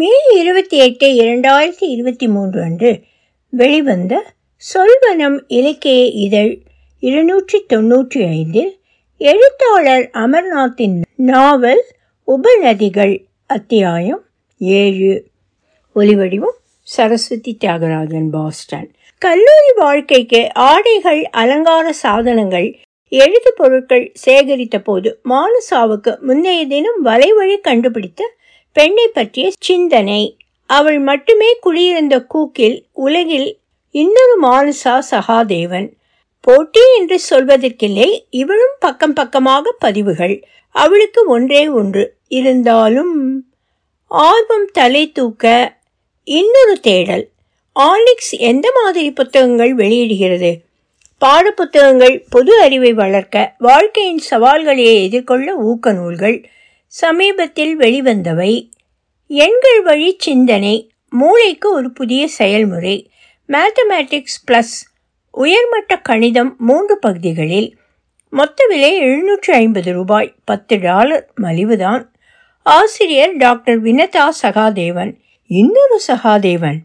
மே இருபத்தி எட்டு இரண்டாயிரத்தி இருபத்தி மூன்று அன்று வெளிவந்த சொல்வனம் இலக்கிய இதழ் இருநூற்றி தொன்னூற்றி ஐந்தில் எழுத்தாளர் அமர்நாத்தின் நாவல் உபநதிகள் அத்தியாயம் ஏழு. ஒலிவடிவம் சரஸ்வதி தியாகராஜன் பாஸ்டன். கல்லூரி வாழ்க்கைக்கு ஆடைகள் அலங்கார சாதனங்கள் எழுது பொருட்கள் சேகரித்த போது மானசாவுக்கு முந்தைய தினம் வலைவழி கண்டுபிடித்த பெண்ணை பற்றிய சிந்தனை. அவள் மட்டுமே குடியிருந்த கூக்கில் உலகில் இன்னொரு மானசா சகாதேவன். போட்டி என்று சொல்வதற்கில்லை இவளும் பக்கம் பக்கமாக பதிவுகள். அவளுக்கு ஒன்றே ஒன்று. இருந்தாலும் ஆர்வம் தலை தூக்க இன்னொரு தேடல். ஆலிக்ஸ் எந்த மாதிரி புத்தகங்கள் வெளியிடுகிறது? பாட புத்தகங்கள் பொது அறிவை வளர்க்க வாழ்க்கையின் சவால்களையே எதிர்கொள்ள ஊக்க நூல்கள் சமீபத்தில் வெளிவந்தவை எண்கள் வழி சிந்தனை மூளைக்கு ஒரு புதிய செயல்முறை மேத்தமேட்டிக்ஸ் ப்ளஸ் உயர்மட்ட கணிதம் மூன்று பகுதிகளில் மொத்த விலை எழுநூற்று ஐம்பது ரூபாய் பத்து டாலர் மலிவுதான். ஆசிரியர் டாக்டர் வினதா சகாதேவன் இன்னொரு சகாதேவன்.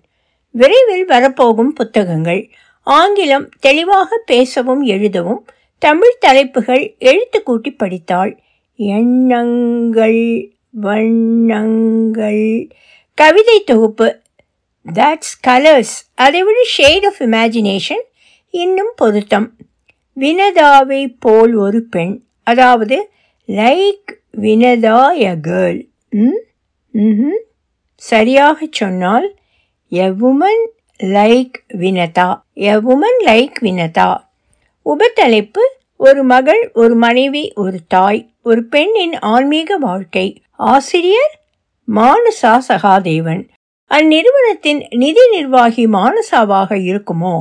விரைவில் வரப்போகும் புத்தகங்கள் ஆங்கிலம் தெளிவாக பேசவும் எழுதவும் தமிழ் தலைப்புகள் எழுத்து கூட்டி படித்தாள். எண்ணங்கள் வண்ணங்கள். கவிதை தொகுப்பு. தட்ஸ் கலர்ஸ் அதை விட ஷேட் ஆஃப் இமேஜினேஷன் இன்னும் பொருத்தம். வினதாவை போல் ஒரு பெண். அதாவது லைக் வினதா எ கேர்ள் ம் சரியாக சொன்னால் a woman like Vinatha. A woman like Vinatha. உபத்தலைப்பு ஒரு மகள் ஒரு மனைவி ஒரு தாய் ஒரு பெண்ணின் ஆன்மீக வாழ்க்கை. ஆசிரியர் மானசா சகாதேவன். அந்நிறுவனத்தின் நிதி நிர்வாகி மானசாவாக இருக்குமோ?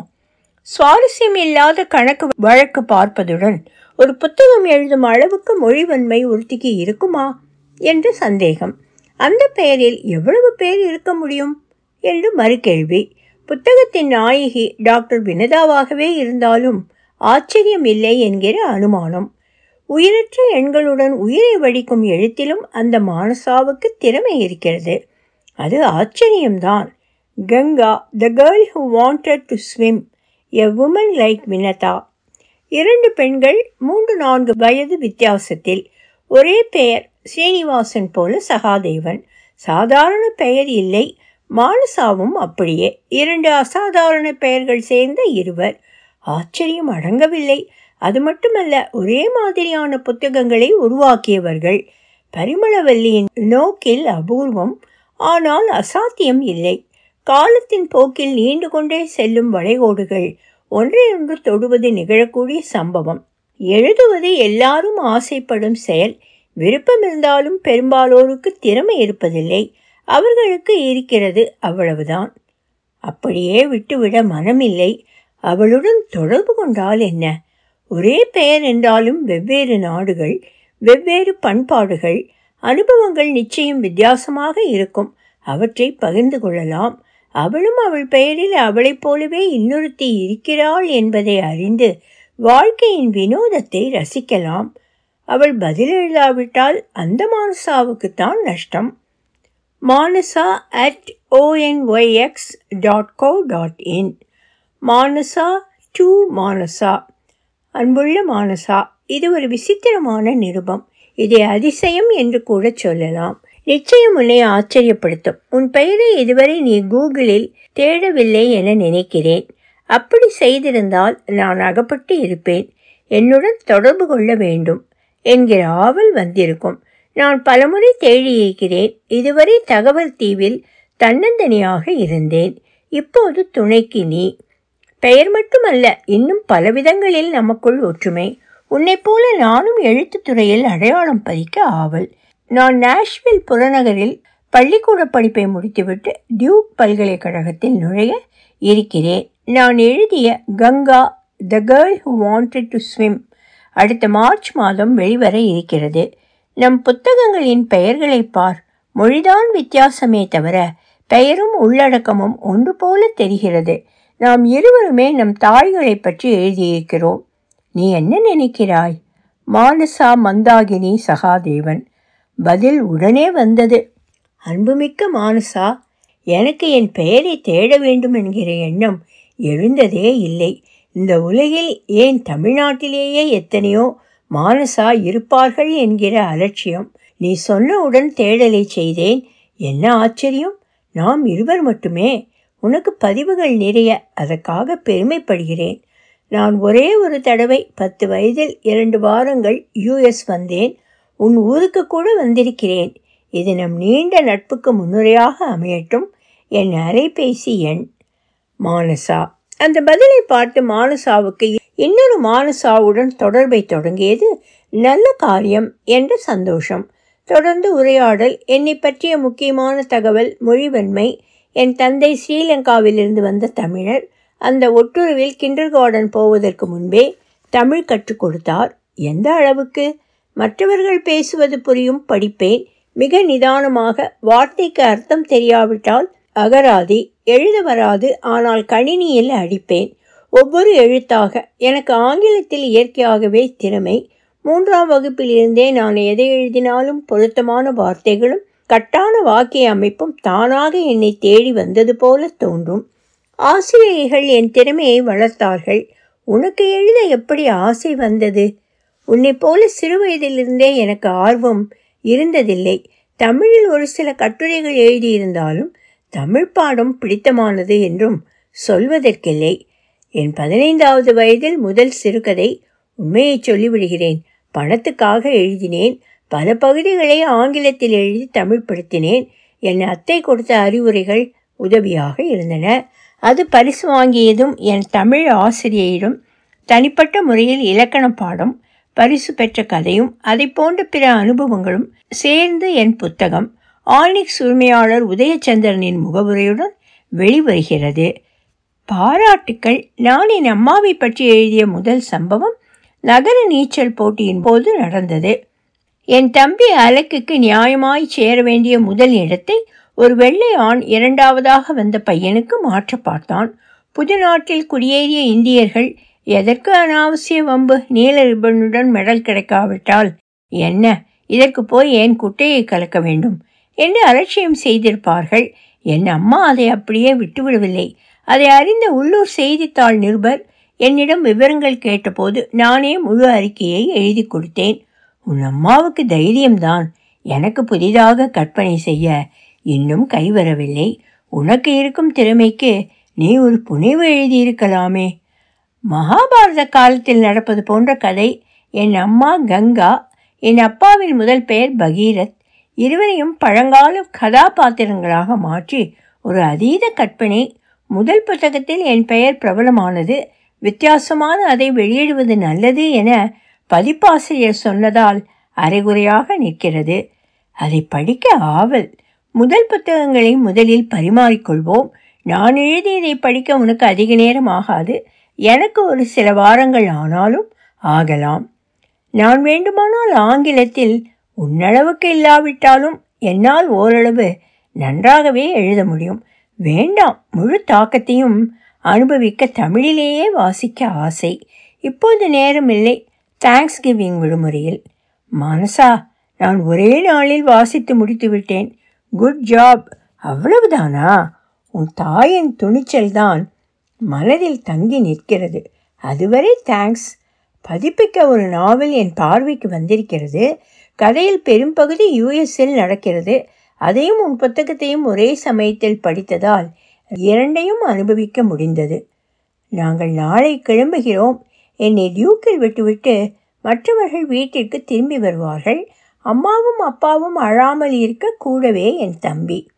சுவாரஸ்யம் இல்லாத கணக்கு வழக்கு பார்ப்பதுடன் ஒரு புத்தகம் எழுதும் அளவுக்கு மொழிவன்மை ஒருத்திக்கு இருக்குமா? என்று சந்தேகம். அந்த பெயரில் எவ்வளவு பேர் இருக்க முடியும்? என்று மறுகேள்வி. புத்தகத்தின் நாயகி டாக்டர் வினதாவாகவே இருந்தாலும் ஆச்சரியம் இல்லை என்கிற அனுமானம். உயிரற்ற எண்களுடன் உயிரை வடிக்கும் எழுத்திலும் அந்த மானசாவுக்கு திறமை இருக்கிறது. அது ஆச்சரியம்தான். Ganga the girl who wanted to swim a woman like Vinatha இரண்டு பெண்கள் மூன்று நான்கு வயது வித்தியாசத்தில். ஒரே பெயர் ஸ்ரீனிவாசன் போல சகாதேவன். சாதாரண பெயர் இல்லை. மானசாவும் அப்படியே. இரண்டு அசாதாரண பெயர்கள் சேர்ந்த இருவர். ஆச்சரியம் அடங்கவில்லை. அது மட்டுமல்ல ஒரே மாதிரியான புத்தகங்களை உருவாக்கியவர்கள். பரிமளவல்லியின் நோக்கில் அபூர்வம் ஆனால் அசாத்தியம் இல்லை. காலத்தின் போக்கில் நீண்டு கொண்டே செல்லும் வளைகோடுகள் ஒன்றையொன்று தொடுவது நிகழக்கூடிய சம்பவம். எழுதுவது எல்லாரும் ஆசைப்படும் செயல். விருப்பம் இருந்தாலும் பெரும்பாலோருக்கு திறமை இருப்பதில்லை. அவர்களுக்கு இருக்கிறது அவ்வளவுதான். அப்படியே விட்டுவிட மனமில்லை. அவளுடன் தொடர்பு கொண்டால் என்ன? ஒரே பெயர் என்றாலும் வெவ்வேறு நாடுகள் வெவ்வேறு பண்பாடுகள் அனுபவங்கள் நிச்சயம் வித்தியாசமாக இருக்கும். அவற்றை பகிர்ந்து கொள்ளலாம். அவளும் அவள் பெயரில் அவளைப் போலவே இன்னொருத்தி இருக்கிறாள் என்பதை அறிந்து வாழ்க்கையின் வினோதத்தை ரசிக்கலாம். அவள் பதில் எழுதாவிட்டால் அந்த மானசாவுக்குத்தான் நஷ்டம். Manasa at O N Y X dot co dot in Manasa to Manasa. அன்புள்ள மானசா இது ஒரு விசித்திரமான நிருபம். இதை அதிசயம் என்று கூட சொல்லலாம். நிச்சயம் உன்னை ஆச்சரியப்படுத்தும். உன் பெயரை இதுவரை நீ கூகுளில் தேடவில்லை என நினைக்கிறேன். அப்படி செய்திருந்தால் நான் அகப்பட்டு இருப்பேன். என்னுடன் தொடர்பு கொள்ள வேண்டும் என்கிற ஆவல் வந்திருக்கும். நான் பலமுறை தேடியிருக்கிறேன். இதுவரை தகவல் தீவில் தன்னந்தனியாக இருந்தேன். இப்போது துணைக்கு நீ. பெயர் மட்டுமல்ல இன்னும் பல விதங்களில் நமக்குள் ஒற்றுமை. உன்னைப் போல நானும் எழுத்துத் துறையில் அடையாளம் பதிக்க ஆவல். நான் நாஷ்வில் புறநகரில் பள்ளிக்கூட படிப்பை முடித்துவிட்டு டியூக் பல்கலைக்கழகத்தில் நுழைய இருக்கிறேன். நான் எழுதிய Ganga the girl who wanted to swim அடுத்த மார்ச் மாதம் வெளிவர இருக்கிறது. நம் புத்தகங்களின் பெயர்களை பார். மொழிதான் வித்தியாசமே தவிர பெயரும் உள்ளடக்கமும் ஒன்று போல தெரிகிறது. நாம் இருவருமே நம் தாய்களை பற்றி எழுதியிருக்கிறோம். நீ என்ன நினைக்கிறாய்? மானசா மந்தாகினி சகாதேவன். பதில் உடனே வந்தது. அன்புமிக்க மானசா எனக்கு என் பெயரை தேட வேண்டும் என்கிற எண்ணம் எழுந்ததே இல்லை. இந்த உலகில் ஏன் தமிழ்நாட்டிலேயே எத்தனையோ மானசா இருப்பார்கள் என்கிற அலட்சியம். நீ சொன்னவுடன் தேடலை செய்தேன். என்ன ஆச்சரியம்? நாம் இருவர் மட்டுமே உனக்கு பதிவுகள் நிறைய அதற்காக பெருமைப்படுகிறேன். நான் ஒரே ஒரு தடவை பத்து வயதில் இரண்டு வாரங்கள் யூஎஸ் வந்தேன். உன் ஊருக்கு கூட வந்திருக்கிறேன். இது நம் நீண்ட நட்புக்கு முன்னுரையாக அமையட்டும். என் அரைபேசி எண் மானசா. அந்த பதிலை பார்த்து மானசாவுக்கு இன்னொரு மானசாவுடன் தொடர்பை தொடங்கியது நல்ல காரியம் என்ற சந்தோஷம். தொடர்ந்து உரையாடல் என்னை பற்றிய முக்கியமான தகவல் மொழிவன்மை என் தந்தை ஸ்ரீலங்காவிலிருந்து வந்த தமிழர் அந்த ஒட்டுறவில் கிண்டர் கார்டன் போவதற்கு முன்பே தமிழ் கற்றுக் கொடுத்தார். எந்த அளவுக்கு? மற்றவர்கள் பேசுவது புரியும் படிப்பேன். மிக நிதானமாக வார்த்தைக்கு அர்த்தம் தெரியாவிட்டால் அகராதி எழுத வராது ஆனால் கணினியில் அடிப்பேன். ஒவ்வொரு எழுத்தாக எனக்கு ஆங்கிலத்தில் இயற்கையாகவே திறமை. மூன்றாம் வகுப்பிலிருந்தே நான் எதை எழுதினாலும் பொருத்தமான வார்த்தைகளும் கட்டான வாக்கிய அமைப்பும் தானாக என்னை தேடி வந்தது போல தோன்றும். ஆசிரியைகள் என் திறமையை வளர்த்தார்கள். உனக்கு எழுத எப்படி ஆசை வந்தது? உன்னை போல சிறு வயதிலிருந்தே எனக்கு ஆர்வம் இருந்ததில்லை. தமிழில் ஒரு சில கட்டுரைகள் எழுதியிருந்தாலும் தமிழ் பாடம் பிடித்தமானது என்றும் சொல்வதற்கில்லை. என் பதினைந்தாவது வயதில் முதல் சிறுகதை உண்மையை சொல்லிவிடுகிறேன். பணத்துக்காக எழுதினேன். பல பகுதிகளை ஆங்கிலத்தில் எழுதி தமிழ்படுத்தினேன். என் அத்தை கொடுத்த அறிவுரைகள் உதவியாக இருந்தன. அது பரிசு வாங்கியதும் என் தமிழ் ஆசிரியரிடம் தனிப்பட்ட முறையில் இலக்கண பாடம் பரிசு பெற்ற கதையும் அதை போன்ற பிற அனுபவங்களும் சேர்ந்து என் புத்தகம் ஆனிக்ஸ் உரிமையாளர் உதயச்சந்திரனின் முகவுரையுடன் வெளிவருகிறது. பாராட்டுக்கள். நான் என் அம்மாவை பற்றி எழுதிய முதல் சம்பவம் நகர நீச்சல் போட்டியின் போது நடந்தது. என் தம்பி அலக்குக்கு நியாயமாய் சேர வேண்டிய முதல் இடத்தை ஒரு வெள்ளை ஆண் இரண்டாவதாக வந்த பையனுக்கு மாற்ற பார்த்தான். புது நாட்டில் குடியேறிய இந்தியர்கள் எதற்கு அனாவசிய வம்பு? நீல ரிப்பனுடன் மெடல் கிடைக்காவிட்டால் என்ன? இதற்கு போய் ஏன் குட்டையை கலக்க வேண்டும்? என்று அலட்சியம் செய்திருப்பார்கள். என் அம்மா அதை அப்படியே விட்டுவிடவில்லை. அதை அறிந்த உள்ளூர் செய்தித்தாள் நிருபர் என்னிடம் விவரங்கள் கேட்டபோது நானே முழு அறிக்கையை எழுதி கொடுத்தேன். உன் அம்மாவுக்கு தைரியம்தான். எனக்கு புதிதாக கற்பனை செய்ய இன்னும் கைவரவில்லை. உனக்கு இருக்கும் திறமைக்கு நீ ஒரு புனைவு எழுதியிருக்கலாமே. மகாபாரத காலத்தில் நடப்பது போன்ற கதை என் அம்மா கங்கா என் அப்பாவின் முதல் பெயர் பகீரத். இருவரையும் பழங்கால கதாபாத்திரங்களாக மாற்றி ஒரு அதீத கற்பனை. முதல் புத்தகத்தில் என் பெயர் பிரபலமானது. வித்தியாசமான அதை வெளியிடுவது நல்லது என பதிப்பாசிரியர் சொன்னதால் அரைகுறையாக நிற்கிறது. அதை படிக்க ஆவல். முதல் புத்தகங்களை முதலில் பரிமாறிக்கொள்வோம். நான் எழுதியதை படிக்க உனக்கு அதிக நேரம் ஆகாது. எனக்கு ஒரு சில வாரங்கள் ஆனாலும் ஆகலாம். நான் வேண்டுமானால் ஆங்கிலத்தில் உன்னளவுக்கு இல்லாவிட்டாலும் என்னால் ஓரளவு நன்றாகவே எழுத முடியும். வேண்டாம். முழு தாக்கத்தையும் அனுபவிக்க தமிழிலேயே வாசிக்க ஆசை. இப்போது நேரமில்லை தேங்க்ஸ் கிவிங் விடுமுறையில் மனசா நான் ஒரே நாளில் வாசித்து முடித்து விட்டேன். Good job. அவ்வளவுதானா? உன் தாயின் துணிச்சல்தான் மனதில் தங்கி நிற்கிறது. அதுவரை தேங்க்ஸ் பதிப்பிக்க ஒரு நாவல் என் பார்வைக்கு வந்திருக்கிறது. கதையில் பெரும்பகுதி யுஎஸ்எல் நடக்கிறது. அதையும் உன் புத்தகத்தையும் ஒரே சமயத்தில் படித்ததால் இரண்டையும் அனுபவிக்க முடிந்தது. நாங்கள் நாளை கிளம்புகிறோம். என்னை டியூக்கில் விட்டுவிட்டு மற்றவர்கள் வீட்டிற்கு திரும்பி வருவார்கள். அம்மாவும் அப்பாவும் அழாமல் இருக்க கூடவே என் தம்பி.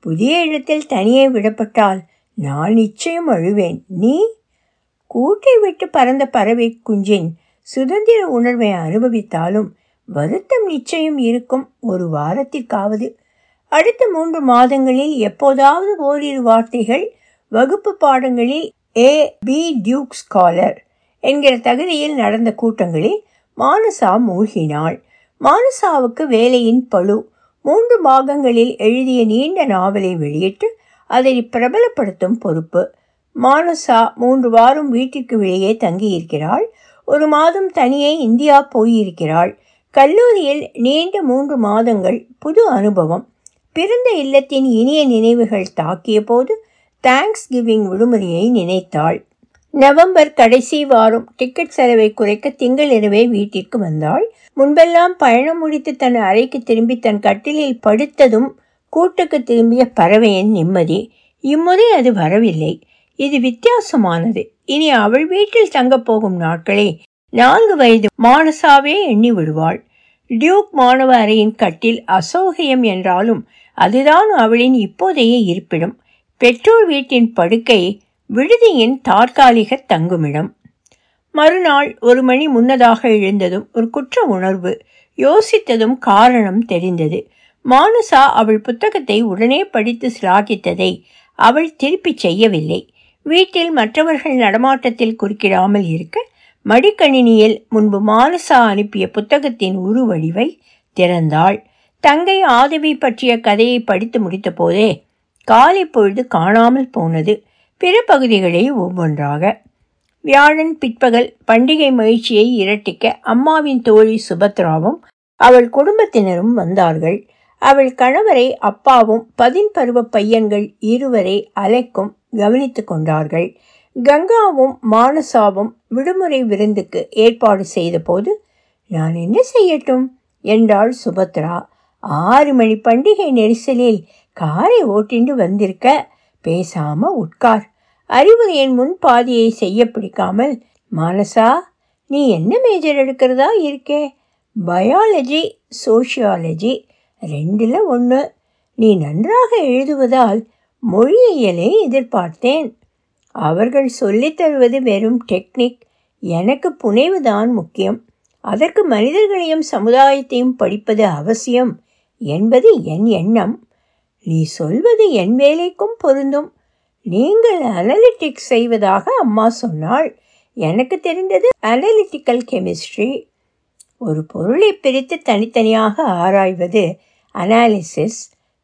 புதிய இடத்தில் தனியே விடப்பட்டால் நான் நிச்சயம் அழுவேன். நீ? கூட்டை விட்டு பறந்த பறவை குஞ்சின் சுதந்திர உணர்வை அனுபவித்தாலும் வருத்தம் நிச்சயம் இருக்கும் ஒரு வாரத்திற்காவது. அடுத்த மூன்று மாதங்களில் எப்போதாவது ஓரிரு வார்த்தைகள் வகுப்பு பாடங்களில் ஏ பி டியூக் ஸ்காலர். என்கிற தகுதியில் நடந்த கூட்டங்களில் மானசா மூழ்கினாள். மானசாவுக்கு வேலையின் பழு மூன்று பாகங்களில் எழுதிய நீண்ட நாவலை வெளியிட்டு அதை பிரபலப்படுத்தும் பொறுப்பு. மானசா மூன்று வாரம் வீட்டிற்கு வெளியே தங்கியிருக்கிறாள். ஒரு மாதம் தனியே இந்தியா போயிருக்கிறாள். கல்லூரியில் நீண்ட மூன்று மாதங்கள் புது அனுபவம். பிறந்த இல்லத்தின் இனிய நினைவுகள் தாக்கிய போது தேங்க்ஸ் கிவிங் விடுமுறையை நினைத்தாள். நவம்பர் கடைசி வாரம் டிக்கெட் செலவை குறைக்க திங்களிரவே வீட்டிற்கு வந்தாள். முன்பெல்லாம் பயணம் முடித்து தன் அறைக்கு திரும்பி தன் கட்டிலில் படுத்ததும் கூட்டுக்கு திரும்பிய பறவையின் நிம்மதி. இம்முறை அது வரவில்லை. இது வித்தியாசமானது. இனி அவள் வீட்டில் தங்கப் போகும் நாட்களை நான்கு வயது மானசாவே எண்ணி விடுவாள். டியூக் மாணவ அறையின் கட்டில் அசௌகியம் என்றாலும் அதுதான் அவளின் இப்போதைய இருப்பிடம். பெற்றோர் வீட்டின் படுக்கை விடுதியின் தற்காலிக தங்குமிடம். மறுநாள் ஒரு மணி முன்னதாக எழுந்ததும் ஒரு குற்ற உணர்வு யோசித்ததும் காரணம் தெரிந்தது. மானுசா அவள் புத்தகத்தை உடனே படித்து சிலாகித்ததை அவள் திருப்பிச் செய்யவில்லை. வீட்டில் மற்றவர்கள் நடமாட்டத்தில் குறுக்கிடாமல் இருக்க மடிக்கணினியில் முன்பு மானுசா அனுப்பிய புத்தகத்தின் உருவடிவை திறந்தாள். தங்கை ஆதவி பற்றிய கதையை படித்து முடித்தபோதே காலை பொழுது காணாமல் போனது. பிற பகுதிகளை ஒவ்வொன்றாக. வியாழன் பிற்பகல் பண்டிகை மகிழ்ச்சியை இரட்டிக்க அம்மாவின் தோழி சுபத்ராவும் அவள் குடும்பத்தினரும் வந்தார்கள். அவள் கணவரை அப்பாவும் பதின்பருவ பையன்கள் இருவரை அலைக்கும் கவனித்து கொண்டார்கள். கங்காவும் மானசாவும் விடுமுறை விருந்துக்கு ஏற்பாடு செய்தபோது நான் என்ன செய்யட்டும்? என்றாள் சுபத்ரா. ஆறு மணி பண்டிகை நெரிசலில் காரை ஓட்டிண்டு வந்திருக்க பேசாம உட்கார். அறிவுரையின் முன் பாதியை செய்ய பிடிக்காமல் மானசா நீ என்ன மேஜர் எடுக்கிறதா இருக்கே? பயாலஜி சோஷியாலஜி ரெண்டில் ஒன்று நீ நன்றாக எழுதுவதால் மொழியியலை எதிர்பார்த்தேன். அவர்கள் சொல்லித் தருவது வெறும் டெக்னிக் எனக்கு புனைவுதான் முக்கியம். அதற்கு மனிதர்களையும் சமுதாயத்தையும் படிப்பது அவசியம். என்பது என் எண்ணம். நீ சொல்வது என் வேலைக்கும் பொருந்தும். நீங்கள் அனலிட்டிக்ஸ் செய்வதாக அம்மா சொன்னாள். எனக்கு தெரிந்தது அனலிட்டிக்கல் கெமிஸ்ட்ரி ஒரு பொருளை பிரித்து தனித்தனியாக ஆராய்வது அனாலிசிஸ்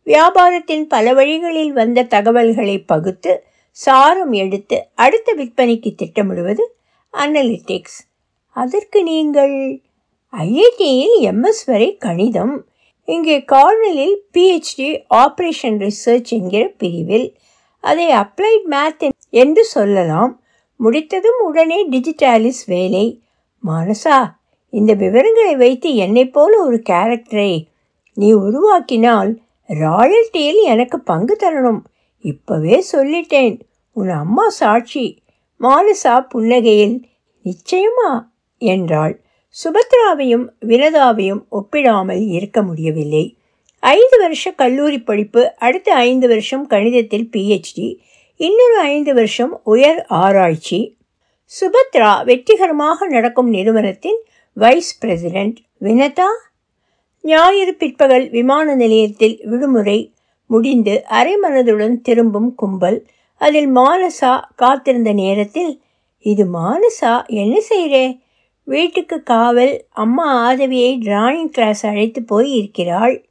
வியாபாரத்தின் பல வழிகளில் வந்த தகவல்களை பகுத்து சாரம் எடுத்து அடுத்த விற்பனைக்கு திட்டமிடுவது அனலிட்டிக்ஸ் அதற்கு நீங்கள் ஐஐடியில் எம்எஸ் வரை கணிதம். இங்கே கார்னலில் பிஹெச்டி ஆப்ரேஷன் ரிசர்ச் என்கிற பிரிவில் அதை அப்ளைட் மேத் என்று சொல்லலாம். முடித்ததும் உடனே டிஜிட்டாலிஸ் வேலை. மனசா இந்த விவரங்களை வைத்து என்னை போல ஒரு கேரக்டரை நீ உருவாக்கினால் ராயல்ட்டியில் எனக்கு பங்கு தரணும். இப்பவே சொல்லிட்டேன். உன் அம்மா சாட்சி. மானசா புன்னகையில் நிச்சயமா என்றாள். சுபத்ராவையும் வினதாவையும் ஒப்பிடாமல் இருக்க முடியவில்லை. ஐந்து வருஷ கல்லூரி படிப்பு அடுத்த ஐந்து வருஷம் கணிதத்தில் பிஹெச்டி இன்னொரு ஐந்து வருஷம் உயர் ஆராய்ச்சி. சுபத்ரா வெற்றிகரமாக நடக்கும் நிறுவனத்தின் வைஸ் பிரசிடென்ட் வினதா. ஞாயிறு பிற்பகல் விமான நிலையத்தில் விடுமுறை முடிந்து அரைமனதுடன் திரும்பும் கும்பல். அதில் மானசா காத்திருந்த நேரத்தில் இது மானசா என்ன செய்கிறே வீட்டுக்கு காவல் அம்மா ஆதவியை டிராயிங் கிளாஸ் அழைத்து போய் இருக்கிறாள்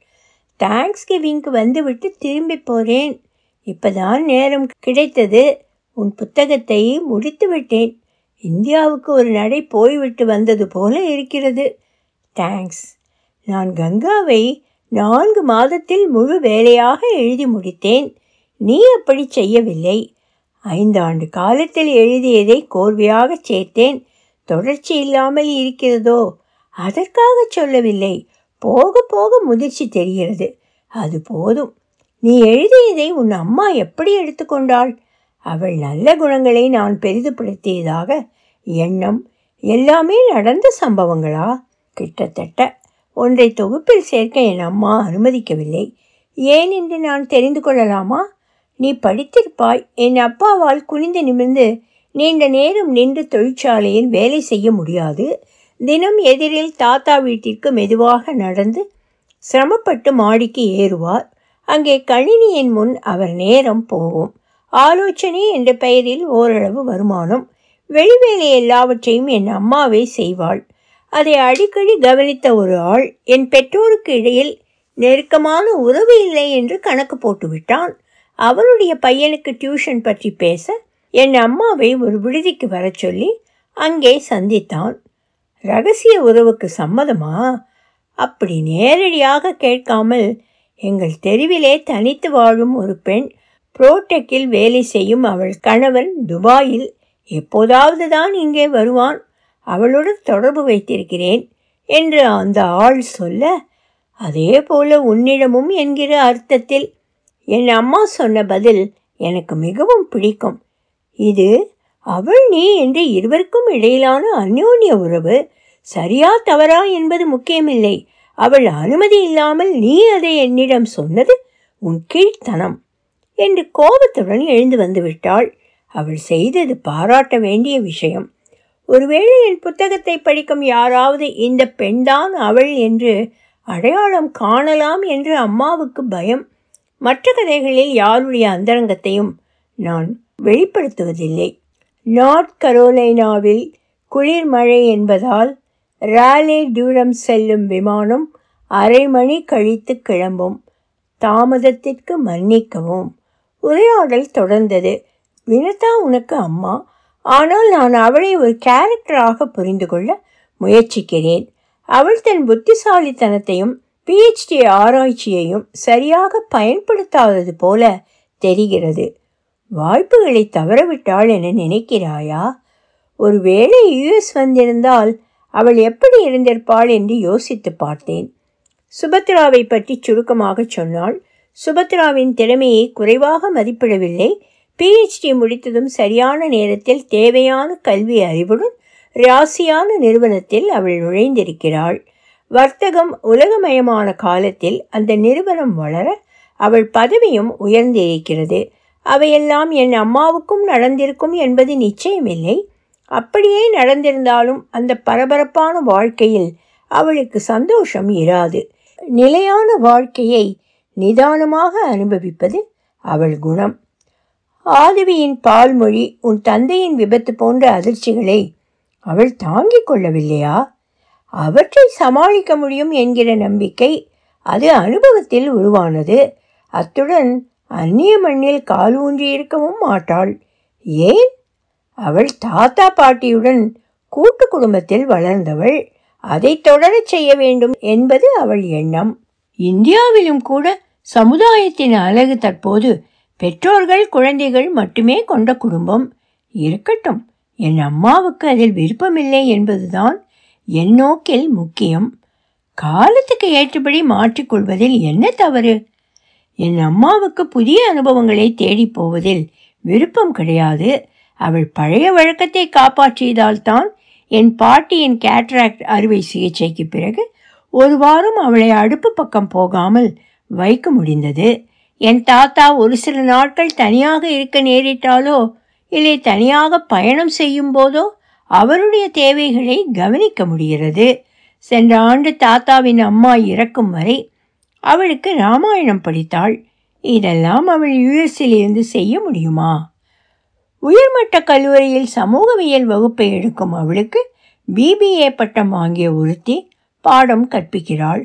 தேங்க்ஸ் கிவிங்க்கு வந்துவிட்டு திரும்பி போகிறேன் இப்போதான் நேரம் கிடைத்தது. உன் புத்தகத்தை முடித்து விட்டேன் இந்தியாவுக்கு ஒரு நடை போய்விட்டு வந்தது போல இருக்கிறது. தேங்க்ஸ் நான் கங்காவை நான்கு மாதத்தில் முழு வேலையாக எழுதி முடித்தேன். நீ அப்படி செய்யவில்லை. ஐந்தாண்டு காலத்தில் எழுதியதை கோர்வையாக சேர்த்தேன். தொடர்ச்சி இல்லாமல் இருக்கிறதோ? அதற்காக சொல்லவில்லை. போக போக முதிர்ச்சி தெரிகிறது. அது போதும். நீ எழுதியதை உன் அம்மா எப்படி எடுத்துக்கொண்டாள் அவள் நல்ல குணங்களை நான் பெரிதுபடுத்தியதாக எண்ணம். எல்லாமே நடந்த சம்பவங்களா? கிட்டத்தட்ட ஒன்றை தொகுப்பில் சேர்க்க என் அம்மா அனுமதிக்கவில்லை. ஏன் என்று நான் தெரிந்து கொள்ளலாமா? நீ படித்திருப்பாய். என் அப்பாவால் குனிந்து நிமிர்ந்து நீண்ட நேரம் நின்று தொழிற்சாலையில் வேலை செய்ய முடியாது. தினம் எதிரில் தாத்தா வீட்டிற்கு மெதுவாக நடந்து சிரமப்பட்டு மாடிக்கு ஏறுவார். அங்கே கணினியின் முன் அவர் நேரம் போகும். ஆலோசனை என்ற பெயரில் ஓரளவு வருமானம். வெளிவேலை எல்லாவற்றையும் என் அம்மாவே செய்வாள். அதை அடிக்கடி கவனித்த ஒரு ஆள் என் பெற்றோருக்கு இடையில் நெருக்கமான உறவு இல்லை என்று கணக்கு போட்டுவிட்டான். அவனுடைய பையனுக்கு டியூஷன் பற்றி பேச என் அம்மாவை ஒரு விடுதிக்கு வரச் சொல்லி அங்கே சந்தித்தான். ரகசிய உறவுக்கு சம்மதமா? அப்படி நேரடியாக கேட்காமல் எங்கள் தெருவிலே தனித்து வாழும் ஒரு பெண் புரோடெக்கில் வேலை செய்யும் அவள் கணவன் துபாயில் எப்போதாவது தான் இங்கே வருவான். அவளுடன் தொடர்பு வைத்திருக்கிறேன் என்று அந்த ஆள் சொல்ல அதே போல உன்னிடமும் என்கிற அர்த்தத்தில். என் அம்மா சொன்ன பதில் எனக்கு மிகவும் பிடிக்கும். இது அவள் நீ என்று இருவருக்கும் இடையிலான அந்யோன்ய உறவு சரியா தவறா என்பது முக்கியமில்லை. அவள் அனுமதி இல்லாமல் நீ அதை என்னிடம் சொன்னது உன் கீழ்த்தனம் என்று கோபத்துடன் எழுந்து வந்து விட்டாள். அவள் செய்தது பாராட்ட வேண்டிய விஷயம். ஒருவேளை என் புத்தகத்தை படிக்கும் யாராவது இந்த பெண்தான் அவள் என்று அடையாளம் காணலாம் என்று அம்மாவுக்கு பயம். மற்ற கதைகளில் யாருடைய அந்தரங்கத்தையும் நான் வெளிப்படுத்துவதில்லை. நார்த் கரோலைனாவில் குளிர் மழை என்பதால் ராலே டியூரம் செல்லும் விமானம் அரை மணி கழித்து கிளம்பும். தாமதத்திற்கு மன்னிக்கவும். உரையாடல் தொடர்ந்தது. வினதா உனக்கு அம்மா. ஆனால் நான் அவளை ஒரு கேரக்டராக புரிந்து கொள்ள முயற்சிக்கிறேன். அவள் தன் புத்திசாலித்தனத்தையும் பிஹெச்டி ஆராய்ச்சியையும் சரியாக பயன்படுத்தாதது போல தெரிகிறது. வாய்ப்புகளை தவறவிட்டாள் என நினைக்கிறாயா? ஒருவேளை யுஎஸ் வந்திருந்தால் அவள் எப்படி இருந்திருப்பாள் என்று யோசித்து பார்த்தேன். சுபத்ராவை பற்றி சுருக்கமாக சொன்னாள். சுபத்ராவின் திறமையை குறைவாக மதிப்பிடவில்லை. பிஹெச்டி முடித்ததும் சரியான நேரத்தில் தேவையான கல்வி அறிவுடன் ராசியான நிறுவனத்தில் அவள் நுழைந்திருக்கிறாள். வர்த்தகம் உலகமயமான காலத்தில் அந்த நிறுவனம் வளர அவள் பதவியும் உயர்ந்திருக்கிறது. அவையெல்லாம் என் அம்மாவுக்கும் நடந்திருக்கும் என்பது நிச்சயமில்லை. அப்படியே நடந்திருந்தாலும் அந்த பரபரப்பான வாழ்க்கையில் அவளுக்கு சந்தோஷம் இராது. நிலையான வாழ்க்கையை நிதானமாக அனுபவிப்பது அவள் குணம். ஆதவியின் பால்மொழி உன் தந்தையின் விபத்து போன்ற அதிர்ச்சிகளை அவள் தாங்கிக் கொள்ளவில்லையா? அவற்றை சமாளிக்க முடியும் என்கிற நம்பிக்கை அது அனுபவத்தில் உருவானது. அத்துடன் அந்நிய மண்ணில் கால் ஊன்றி இருக்கவும் மாட்டாள். ஏன்? அவள் தாத்தா பாட்டியுடன் கூட்டு குடும்பத்தில் வளர்ந்தவள். அதை தொடரச் செய்ய வேண்டும் என்பது அவள் எண்ணம். இந்தியாவிலும் கூட சமுதாயத்தின் அழகு தற்போது பெற்றோர்கள் குழந்தைகள் மட்டுமே கொண்ட குடும்பம். இருக்கட்டும் என் அம்மாவுக்கு அதில் விருப்பமில்லை என்பதுதான் என் நோக்கில் முக்கியம். காலத்துக்கு ஏற்றபடி மாற்றிக்கொள்வதில் என்ன தவறு? என் அம்மாவுக்கு புதிய அனுபவங்களை தேடி போவதில் விருப்பம் கிடையாது. அவள் பழைய வழக்கத்தை காப்பாற்றியதால்தான் என் பாட்டியின் கேட்ராக்ட் அறுவை சிகிச்சைக்கு பிறகு ஒரு வாரம் அவளை அடுப்பு பக்கம் போகாமல் வைக்க முடிந்தது. என் தாத்தா ஒரு சில நாட்கள் தனியாக இருக்க நேரிட்டாலோ இல்லை தனியாக பயணம் செய்யும் போதோ அவருடைய தேவைகளை கவனிக்க முடிகிறது. சென்ற ஆண்டு தாத்தாவின் அம்மா இறக்கும் வரை அவளுக்கு ராமாயணம் படித்தாள். இதெல்லாம் அவள் யுஎஸ்ஸிலிருந்து செய்ய முடியுமா? உயர்மட்ட கல்லூரியில் சமூகவியல் வகுப்பை எடுக்கும் அவளுக்கு பிபிஏ பட்டம் வாங்கிய ஒருத்தி பாடம் கற்பிக்கிறாள்.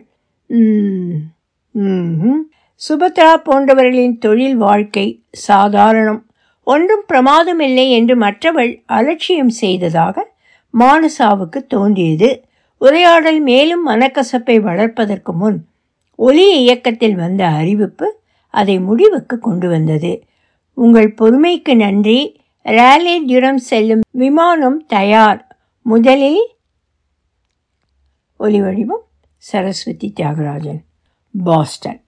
சுபத்ரா போன்றவர்களின் தொழில் வாழ்க்கை சாதாரணம். ஒன்றும் பிரமாதமில்லை என்று மற்றவள் அலட்சியம் செய்ததாக மானசாவுக்கு தோன்றியது. உரையாடல் மேலும் மனக்கசப்பை வளர்ப்பதற்கு முன் ஒலி இயக்கத்தில் வந்த அறிவிப்பு அதை முடிவுக்கு கொண்டு வந்தது. உங்கள் பொறுமைக்கு நன்றி. ரேலி தூரம் செல்லும் விமானம் தயார். முதலில் ஒலி வடிவம் சரஸ்வதி தியாகராஜன் பாஸ்டன்.